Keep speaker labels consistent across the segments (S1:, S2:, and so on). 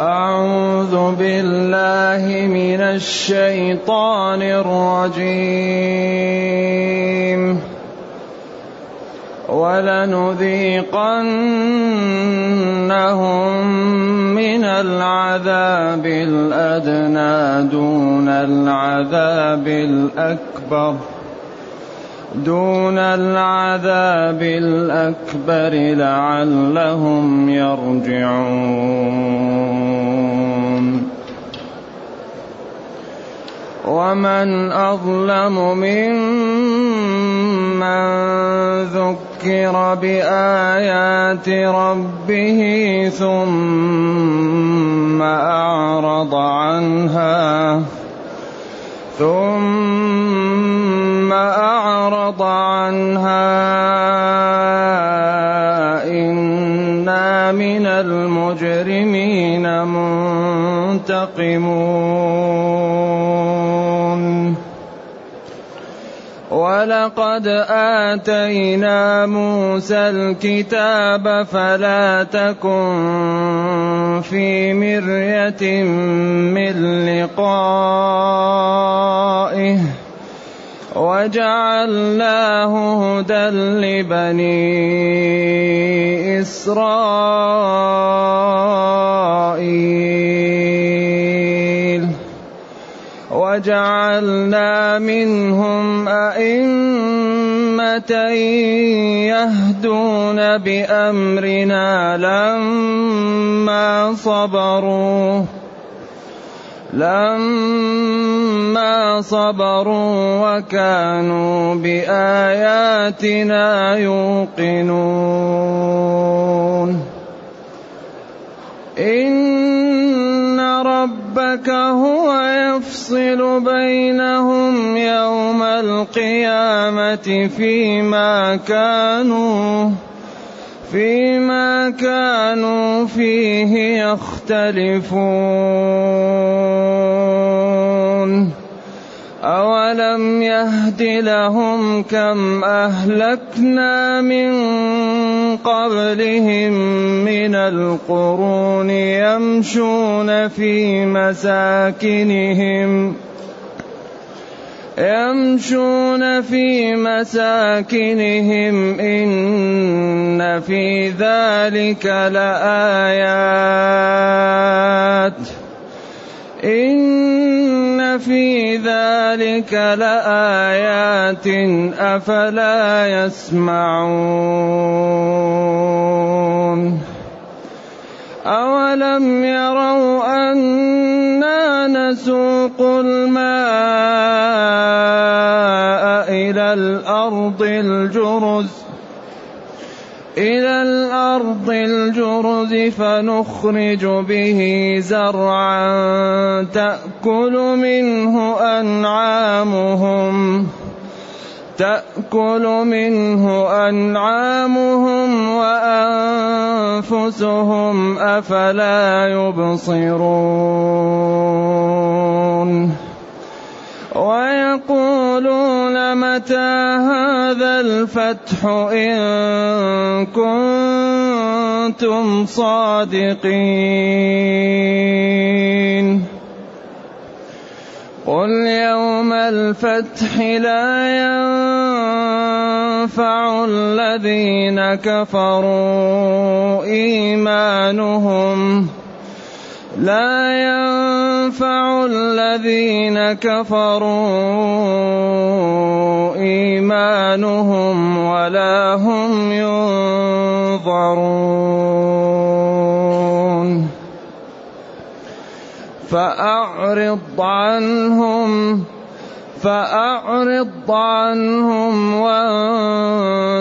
S1: أعوذ بالله من الشيطان الرجيم. ولنذيقنهم من العذاب الأدنى دون العذاب الأكبر. دون العذاب الأكبر لعلهم يرجعون. ومن أظلم ممن ذكر بآيات ربه ثم منتقمون ولقد آتينا موسى الكتاب فلا تكن في مرية من لقائه. وجعلناه هدى لبني إسرائيل. وجعلنا منهم أئمة يهدون بأمرنا لما صبروا لما صبروا وكانوا بآياتنا يوقنون. إن ربك هو يفصل بينهم يوم القيامة فيما كانوا فيما كانوا فيه يختلفون. أولم يهد لهم كم أهلكنا من قبلهم من القرون يمشون في مساكنهم ۖ يمشون في مساكنهم إن في ذلك لآيات إن في ذلك لآيات أفلا يسمعون أولم يروا أنا نسوق الماء إلى الأرض الجرز إلى الأرض الجرز فنخرج به زرعا تأكل منه أنعامهم. تأكل منه أنعامهم وأنفسهم أفلا يبصرون. ويقولون متى هذا الفتح إن كنتم صادقين؟ قل يوم الفتح لا ينفع الذين كفروا إيمانهم. لا ينفع الذين كفروا إيمانهم ولا هم ينظرون. فأعرض عنهم فأعرض عنهم وانتظر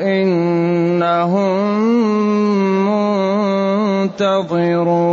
S1: إنهم منتظرون.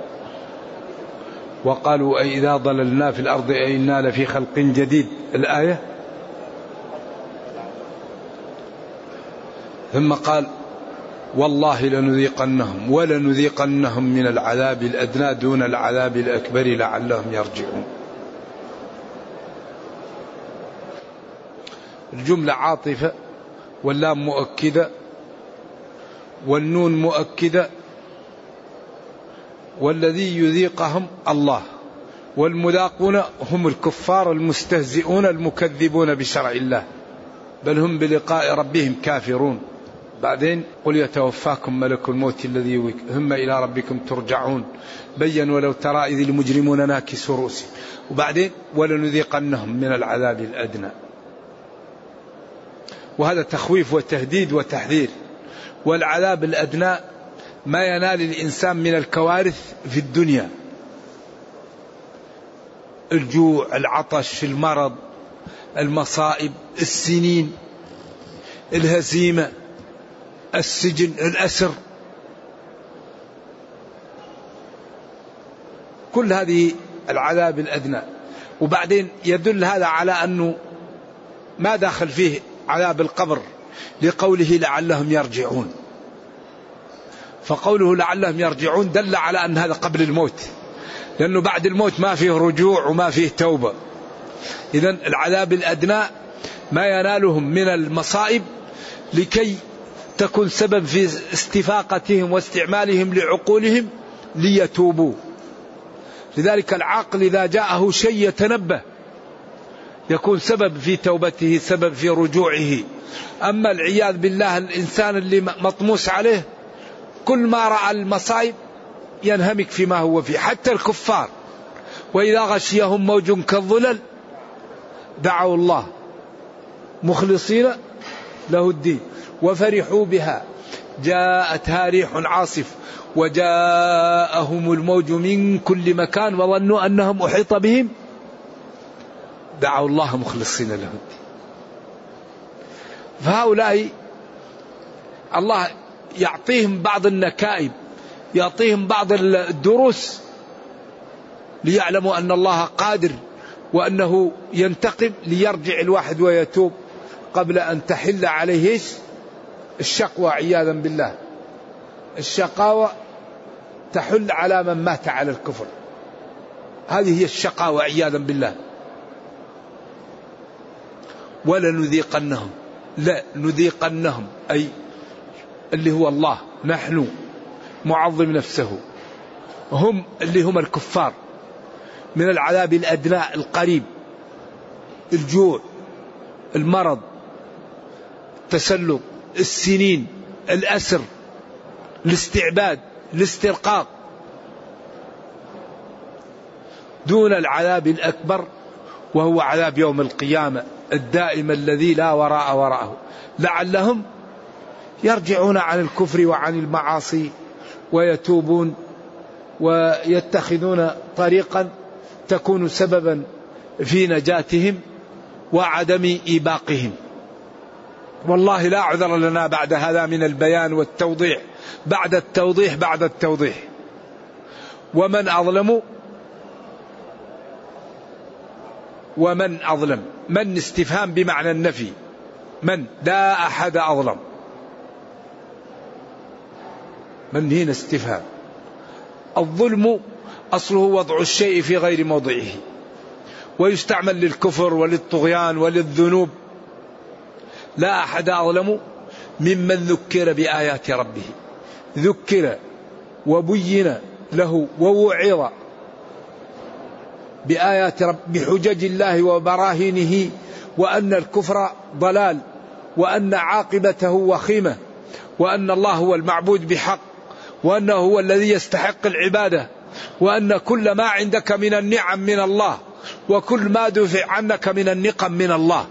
S2: وقالوا أئذا ضللنا في الأرض أئنا لفي خلق جديد. الآية؟ ثم قال والله لنذيقنهم ولنذيقنهم من العذاب الأدنى دون العذاب الأكبر لعلهم يرجعون. الجملة عاطفة واللام مؤكدة والنون مؤكدة والذي يذيقهم الله. والملاقون هم الكفار المستهزئون المكذبون بشرع الله. بل هم بلقاء ربهم كافرون. بعدين قل يتوفاكم ملك الموت الذي هم إلى ربكم ترجعون. بين ولو ترى إذ المجرمون ناكسوا رؤوسهم. وبعدين ولنذيقنهم من العذاب الأدنى. وهذا تخويف وتهديد وتحذير. والعذاب الأدنى ما ينال الإنسان من الكوارث في الدنيا. الجوع العطش المرض المصائب السنين الهزيمة السجن الأسر. كل هذه العذاب الأدنى. وبعدين يدل هذا على أنه ما داخل فيه عذاب القبر لقوله لعلهم يرجعون. فقوله لعلهم يرجعون دل على أن هذا قبل الموت. لأنه بعد الموت ما فيه رجوع وما فيه توبة. إذا العذاب الأدنى ما ينالهم من المصائب لكي تكون سبب في استفاقتهم واستعمالهم لعقولهم ليتوبوا. لذلك العقل إذا جاءه شيء يتنبه يكون سبب في توبته سبب في رجوعه. أما العياذ بالله الإنسان اللي مطموس عليه كل ما رأى المصائب ينهمك فيما هو فيه حتى الكفار. وإذا غشيهم موج كالظلل دعوا الله مخلصين له الدين وفرحوا بها. جاءتها ريح عاصف وجاءهم الموج من كل مكان وظنوا أنهم أحيط بهم. دعوا الله مخلصين له الدين. فهؤلاء الله يعطيهم بعض النكائب يعطيهم بعض الدروس ليعلموا أن الله قادر وأنه ينتقم ليرجع الواحد ويتوب قبل أن تحل عليه الشقوى عياذا بالله. الشقاوة تحل على من مات على الكفر. هذه هي الشقاوة عياذا بالله. ولنذيقنهم. لا نذيقنهم. أي اللي هو الله نحن معظم نفسه. هم اللي هم الكفار من العذاب الأدنى القريب. الجوع المرض التسلط السنين الأسر الاستعباد الاسترقاق. دون العذاب الأكبر وهو عذاب يوم القيامة الدائم الذي لا وراء وراءه. لعلهم يرجعون عن الكفر وعن المعاصي ويتوبون ويتخذون طريقا تكون سببا في نجاتهم وعدم إيباقهم. والله لا عذر لنا بعد هذا من البيان والتوضيح بعد التوضيح بعد التوضيح. ومن أظلم ومن أظلم من استفهام بمعنى النفي من؟ لا أحد أظلم. من هنا استفهام. الظلم أصله وضع الشيء في غير موضعه. ويستعمل للكفر وللطغيان وللذنوب. لا أحد أظلم ممن ذكر بآيات ربه. ذكر وبين له ووعظ بآيات رب بحجج الله وبراهينه وأن الكفر ضلال وأن عاقبته وخيمة وأن الله هو المعبود بحق وأنه هو الذي يستحق العبادة. وأن كل ما عندك من النعم من الله وكل ما دفع عنك من النقم من الله.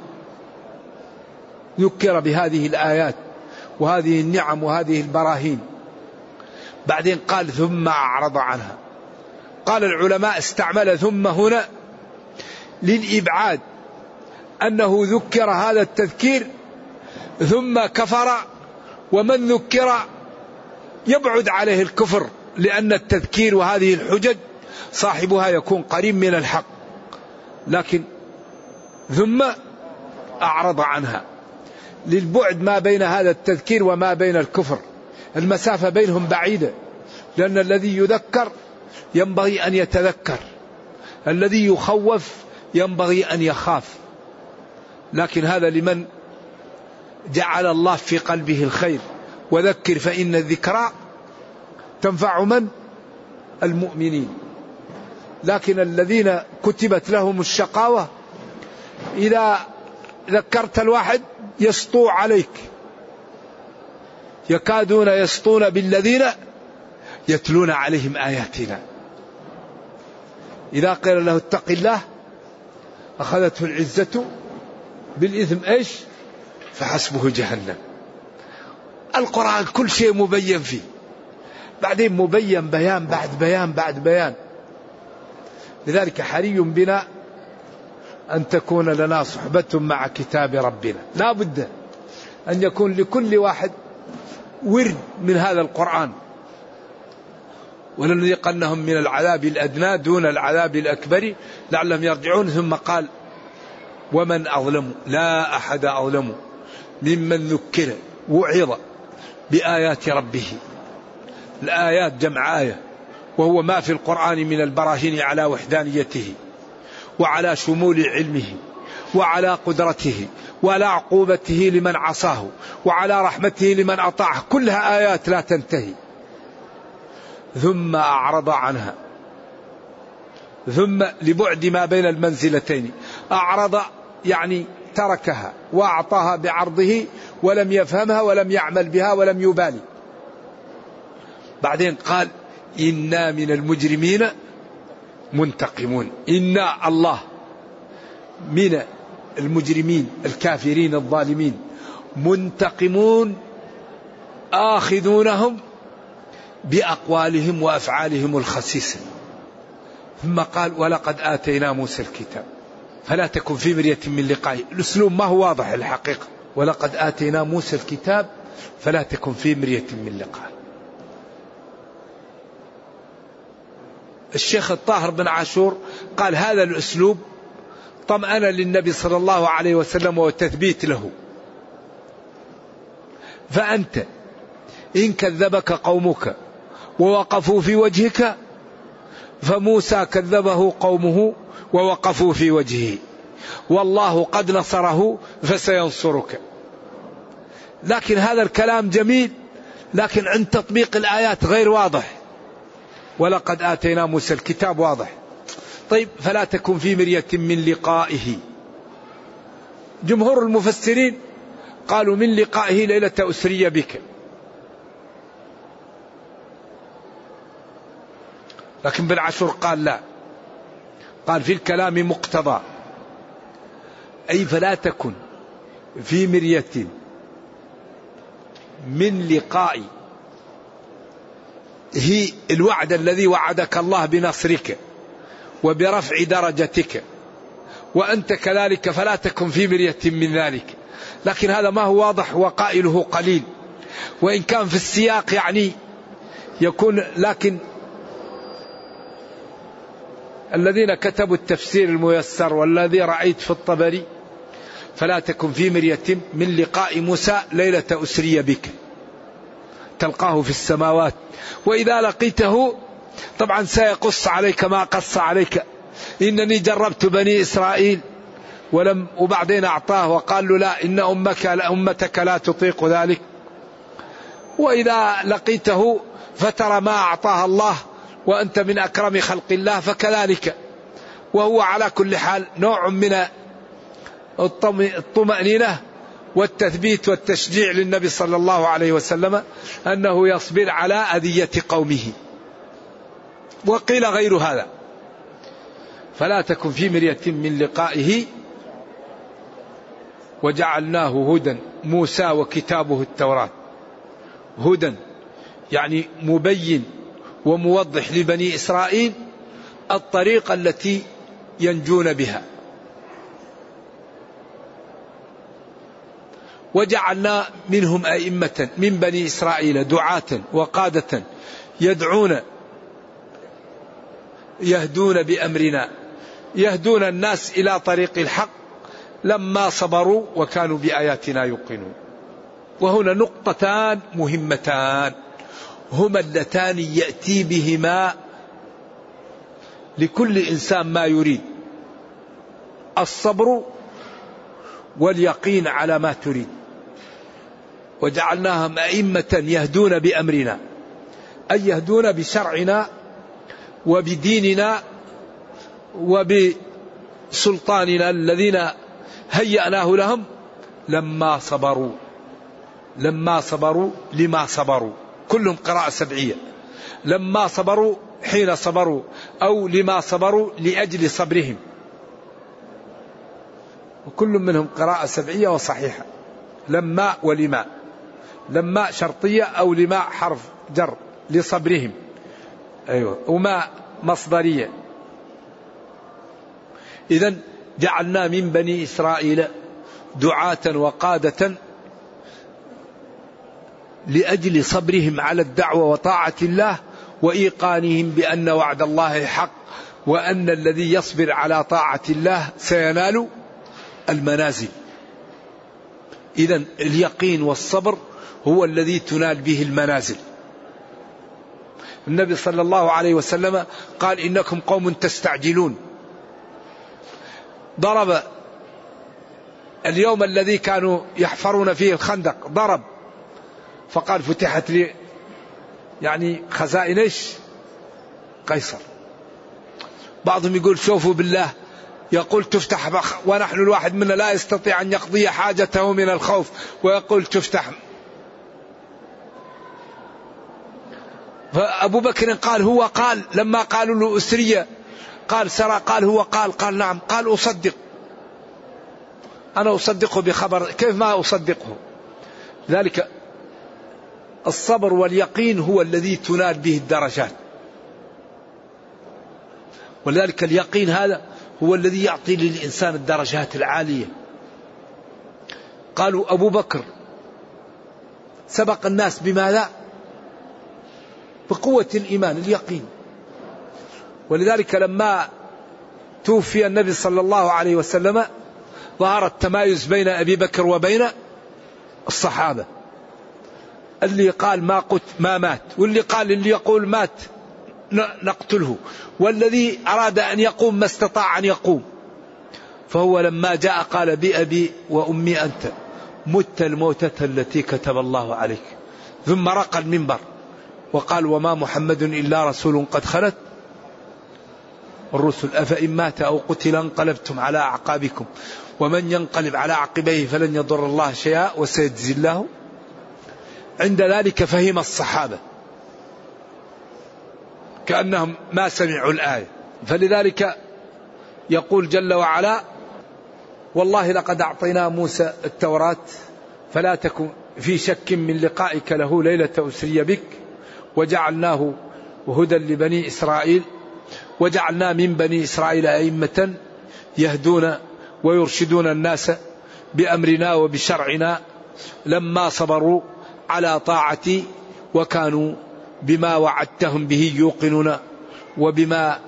S2: ذكر بهذه الآيات وهذه النعم وهذه البراهين. بعدين قال ثم أعرض عنها. قال العلماء استعمل ثم هنا للإبعاد. أنه ذكر هذا التذكير ثم كفر ومن ذكر يبعد عليه الكفر لأن التذكير وهذه الحجج صاحبها يكون قريب من الحق. لكن ثم أعرض عنها. للبعد ما بين هذا التذكير وما بين الكفر. المسافة بينهم بعيدة. لأن الذي يذكر ينبغي أن يتذكر. الذي يخوف ينبغي أن يخاف. لكن هذا لمن جعل الله في قلبه الخير. وذكر فإن الذكرى تنفع من؟ المؤمنين. لكن الذين كتبت لهم الشقاوة إذا ذكرت الواحد يسطو عليك. يكادون يسطون بالذين يتلون عليهم آياتنا. إذا قيل له اتق الله أخذته العزة بالإثم إيش؟ فحسبه جهنم. القرآن كل شيء مبين فيه. بعدين مبين بيان بعد بيان بعد بيان. لذلك حري بنا أن تكون لنا صحبة مع كتاب ربنا. لا بد أن يكون لكل واحد ورد من هذا القرآن. ولنذيقنهم من العذاب الأدنى دون العذاب الأكبر لعلهم يرجعون. ثم قال ومن أظلم؟ لا أحد أظلم ممن ذكر وعظ بآيات ربه. الآيات جمع آية وهو ما في القرآن من البراهين على وحدانيته وعلى شمول علمه وعلى قدرته وعلى عقوبته لمن عصاه وعلى رحمته لمن أطاعه. كلها آيات لا تنتهي. ثم أعرض عنها. ثم لبعد ما بين المنزلتين أعرض يعني تركها وأعطاها بعرضه ولم يفهمها ولم يعمل بها ولم يبالي. بعدين قال إنا من المجرمين منتقمون. إنا الله من المجرمين الكافرين الظالمين منتقمون آخذونهم بأقوالهم وأفعالهم الخسيسة. ثم قال ولقد آتينا موسى الكتاب. فلا تكن في مرية من لقائه الأسلوب ما هو واضح الحقيقة. ولقد آتينا موسى الكتاب فلا تكن في مرية من لقائه الشيخ الطاهر بن عاشور قال هذا الأسلوب طمأن للنبي صلى الله عليه وسلم وتثبيت له. فأنت إن كذبك قومك ووقفوا في وجهك فموسى كذبه قومه ووقفوا في وجهه. والله قد نصره فسينصرك. لكن هذا الكلام جميل لكن عند تطبيق الآيات غير واضح. ولقد آتينا موسى الكتاب واضح. طيب فلا تكن في مرية من لقائه. جمهور المفسرين قالوا من لقائه ليلة أسري بك. لكن عاشور قال لا. قال في الكلام مقتضى. أي فلا تكن في مرية من لقاء. هي الوعد الذي وعدك الله بنصرك وبرفع درجتك. وأنت كذلك فلا تكن في مرية من ذلك. لكن هذا ما هو واضح وقائله قليل. وإن كان في السياق يعني يكون لكن الذين كتبوا التفسير الميسر والذي رأيت في الطبري فلا تكن في مرية من لقاء موسى ليلة أسري بك. تلقاه في السماوات. وإذا لقيته طبعا سيقص عليك ما قص عليك. إنني جربت بني إسرائيل ولم وبعدين أعطاه وقال له لا إن أمك أمتك لا تطيق ذلك. وإذا لقيته فترى ما أعطاها الله وأنت من أكرم خلق الله فكذلك. وهو على كل حال نوع من الطمأنينة والتثبيت والتشجيع للنبي صلى الله عليه وسلم أنه يصبر على أذية قومه. وقيل غير هذا. فلا تكن في مرية من لقائه وجعلناه هدى موسى وكتابه التوراة. هدى يعني مبين وموضح لبني إسرائيل الطريقة التي ينجون بها. وجعلنا منهم أئمة من بني إسرائيل دعاة وقادة يدعون يهدون بأمرنا يهدون الناس إلى طريق الحق لما صبروا وكانوا بآياتنا يوقنون. وهنا نقطتان مهمتان. هما اللتان يأتي بهما لكل إنسان ما يريد. الصبر واليقين على ما تريد. وجعلناهم أئمة يهدون بأمرنا أي يهدون بشرعنا وبديننا وبسلطاننا الذين هيأناه لهم لما صبروا لما صبروا لما صبروا. كلهم قراءة سبعية. لما صبروا حين صبروا أو لما صبروا لأجل صبرهم. وكل منهم قراءة سبعية وصحيحة. لما ولما. لما شرطية أو لما حرف جر لصبرهم. أيوة. وما مصدرية. إذا جعلنا من بني إسرائيل دعاة وقادة لأجل صبرهم على الدعوة وطاعة الله وإيقانهم بأن وعد الله حق وأن الذي يصبر على طاعة الله سينال المنازل. إذا اليقين والصبر هو الذي تنال به المنازل. النبي صلى الله عليه وسلم قال إنكم قوم تستعجلون. ضرب اليوم الذي كانوا يحفرون فيه الخندق ضرب. فقال فتحت لي يعني خزائن إيش؟ قيصر. بعضهم يقول شوفوا بالله يقول تفتح ونحن الواحد منا لا يستطيع أن يقضي حاجته من الخوف ويقول تفتح. فأبو بكر قال هو قال لما قالوا له أسرية قال سرى قال هو قال قال نعم قال أصدق. أنا أصدقه بخبر كيف ما أصدقه؟ ذلك الصبر واليقين هو الذي تنال به الدرجات. ولذلك اليقين هذا هو الذي يعطي للإنسان الدرجات العالية. قالوا أبو بكر سبق الناس بماذا؟ بقوة الإيمان اليقين. ولذلك لما توفي النبي صلى الله عليه وسلم ظهر التمايز بين أبي بكر وبين الصحابة. اللي قال ما قت ما مات واللي قال اللي يقول مات نقتله. والذي أراد أن يقوم ما استطاع أن يقوم. فهو لما جاء قال بأبي وأمي أنت مت الموتة التي كتب الله عليك. ثم رقى المنبر وقال وما محمد إلا رسول قد خلت. الرسل أفإن مات أو قتل انقلبتم على أعقابكم. ومن ينقلب على عقبيه فلن يضر الله شيئا وسيجزي الله عند ذلك فهم الصحابة. كأنهم ما سمعوا الآية. فلذلك يقول جل وعلا والله لقد أعطينا موسى التوراة فلا تكن في شك من لقائك له ليلة أسري بك وجعلناه هدى لبني إسرائيل وجعلنا من بني إسرائيل أئمة يهدون ويرشدون الناس بأمرنا وبشرعنا. لما صبروا على طاعتي وكانوا بما وعدتهم به يوقنون وبما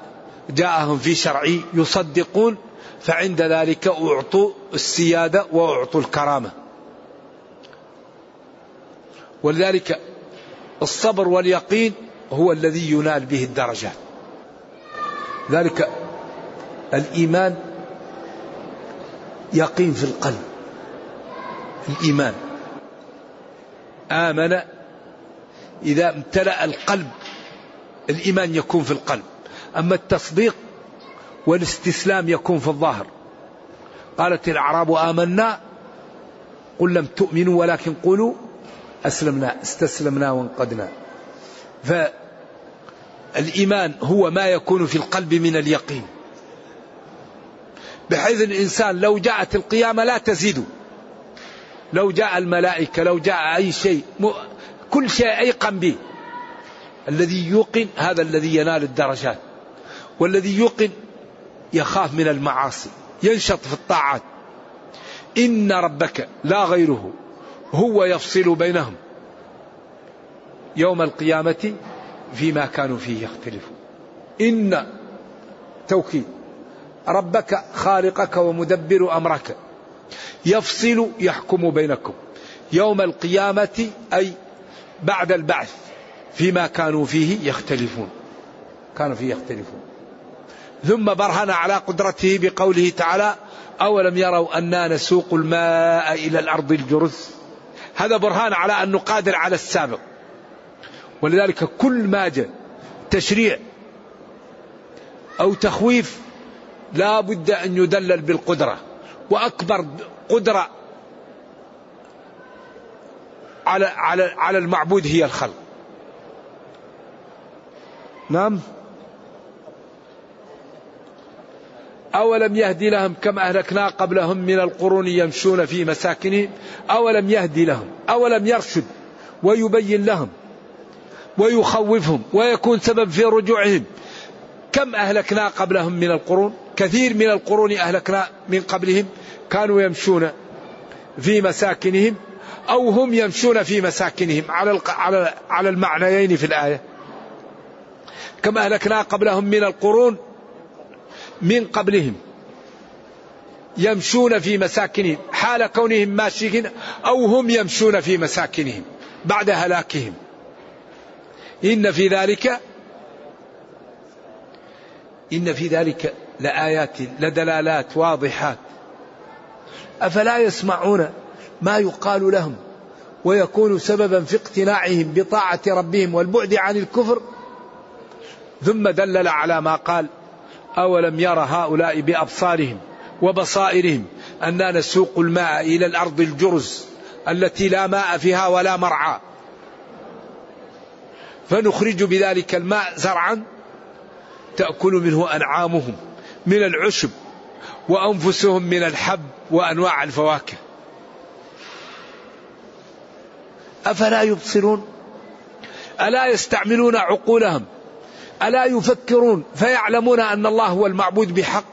S2: جاءهم في شرعي يصدقون فعند ذلك أعطوا السيادة وأعطوا الكرامة. ولذلك الصبر واليقين هو الذي ينال به الدرجات. ذلك الإيمان يقين في القلب. الإيمان. آمن إذا امتلأ القلب الإيمان يكون في القلب. أما التصديق والاستسلام يكون في الظاهر. قالت الأعراب آمنا قل لم تؤمنوا ولكن قولوا أسلمنا استسلمنا وانقدنا فالإيمان هو ما يكون في القلب من اليقين. بحيث الإنسان لو جاءت القيامة لا تزيد. لو جاء الملائكة لو جاء أي شيء كل شيء أيقن به. الذي يوقن هذا الذي ينال الدرجات. والذي يوقن يخاف من المعاصي ينشط في الطاعات. إن ربك لا غيره هو يفصل بينهم يوم القيامة فيما كانوا فيه يختلفون. إن توكيد ربك خالقك ومدبر أمرك. يفصل يحكم بينكم يوم القيامة أي بعد البعث فيما كانوا فيه يختلفون. كانوا فيه يختلفون. ثم برهن على قدرته بقوله تعالى أولم يروا أنا نسوق الماء إلى الأرض الجرز؟ هذا برهان على أنه قادر على السابق. ولذلك كل ما جاء تشريع أو تخويف لا بد أن يدلل بالقدرة. وأكبر قدرة على على على المعبود هي الخلق. نعم. أولم يهدي لهم كم أهلكنا قبلهم من القرون يمشون في مساكنهم أولم يهدي لهم أولم يرشد ويبين لهم ويخوفهم ويكون سبب في رجوعهم كم أهلكنا قبلهم من القرون كثير من القرون أهلكنا من قبلهم كانوا يمشون في مساكنهم أو هم يمشون في مساكنهم. على على على المعنيين في الآية. كم أهلكنا قبلهم من القرون من قبلهم يمشون في مساكنهم. حال كونهم ماشيين أو هم يمشون في مساكنهم بعد هلاكهم. إن في ذلك إن في ذلك لآيات لدلالات واضحات. أفلا يسمعون ما يقال لهم ويكون سببا في اقتناعهم بطاعة ربهم والبعد عن الكفر؟ ثم دلل على ما قال أولم ير هؤلاء بأبصارهم وبصائرهم أننا نسوق الماء إلى الأرض الجرز التي لا ماء فيها ولا مرعى؟ فنخرج بذلك الماء زرعا تأكل منه أنعامهم. من العشب وأنفسهم من الحب وأنواع الفواكه. أفلا يبصرون؟ ألا يستعملون عقولهم؟ ألا يفكرون؟ فيعلمون أن الله هو المعبود بحق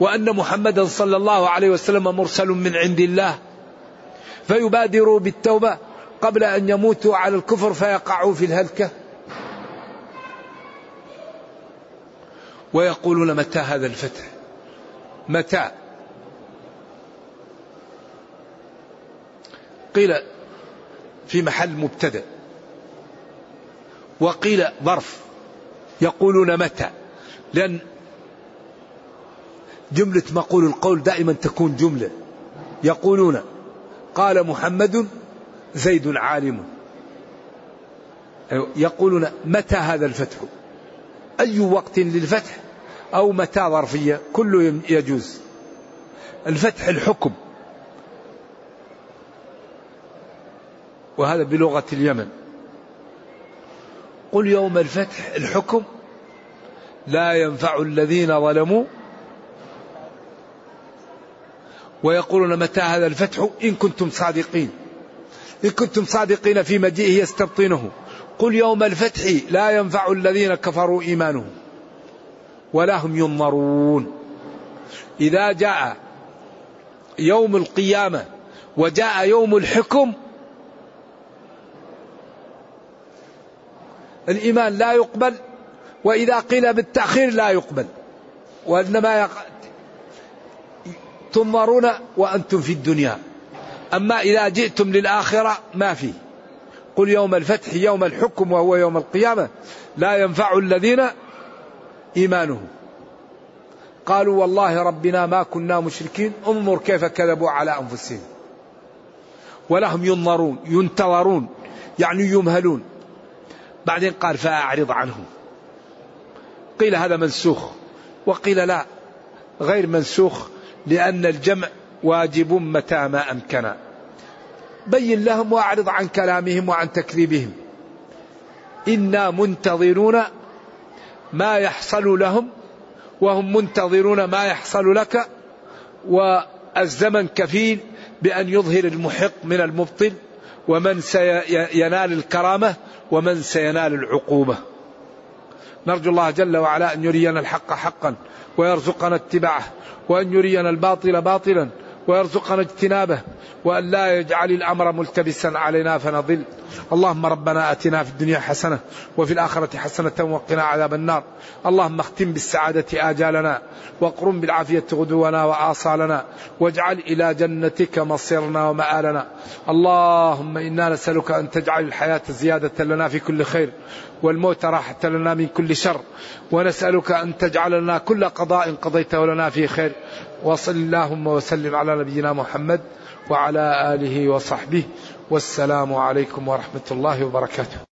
S2: وأن محمدا صلى الله عليه وسلم مرسل من عند الله. فيبادروا بالتوبة قبل أن يموتوا على الكفر فيقعوا في الهلكة. ويقولون متى هذا الفتح؟ متى؟ قيل في محل مبتدأ. وقيل ظرف. يقولون متى؟ لأن جملة مقول القول دائما تكون جملة. يقولون قال محمد زيد عالم يقولون متى هذا الفتح؟ أي وقت للفتح؟ أو متى ظرفية كله يجوز. الفتح الحكم. وهذا بلغة اليمن. قل يوم الفتح الحكم لا ينفع الذين ظلموا. ويقولون متى هذا الفتح؟ إن كنتم صادقين. إن كنتم صادقين في مجيئه يستبطنه. قل يوم الفتح لا ينفع الذين كفروا إيمانهم. ولا هم ينظرون. إذا جاء يوم القيامة وجاء يوم الحكم الإيمان لا يقبل وإذا قيل بالتأخير لا يقبل. وإنما يق... تنظرون وأنتم في الدنيا. أما إذا جئتم للآخرة ما في. قل يوم الفتح يوم الحكم وهو يوم القيامة. لا ينفع الذين إيمانهم قالوا والله ربنا ما كنا مشركين انظر كيف كذبوا على أنفسهم. ولهم ينظرون ينتظرون يعني يمهلون. بعدين قال فأعرض عنهم. قيل هذا منسوخ وقيل لا غير منسوخ لأن الجمع واجب متى ما أمكن. بين لهم وأعرض عن كلامهم وعن تكذيبهم. إنا منتظرون ما يحصل لهم وهم منتظرون ما يحصل لك والزمن كفيل بأن يظهر المحق من المبطل ومن سينال الكرامة ومن سينال العقوبة. نرجو الله جل وعلا أن يرينا الحق حقا ويرزقنا اتباعه وأن يرينا الباطل باطلا ويرزقنا اجتنابه وأن لا يجعل الأمر ملتبسا علينا فنضل. اللهم ربنا أتنا في الدنيا حسنة وفي الآخرة حسنة وقنا عذاب النار. اللهم اختم بالسعادة آجالنا واقرم بالعافية غدونا وآصالنا واجعل إلى جنتك مصيرنا ومآلنا. اللهم إنا نسألك أن تجعل الحياة زيادة لنا في كل خير والموت راحة لنا من كل شر. ونسألك أن تجعل لنا كل قضاء قضيته لنا في خير. وصل اللهم وسلم على نبينا محمد وعلى آله وصحبه والسلام عليكم ورحمة الله وبركاته.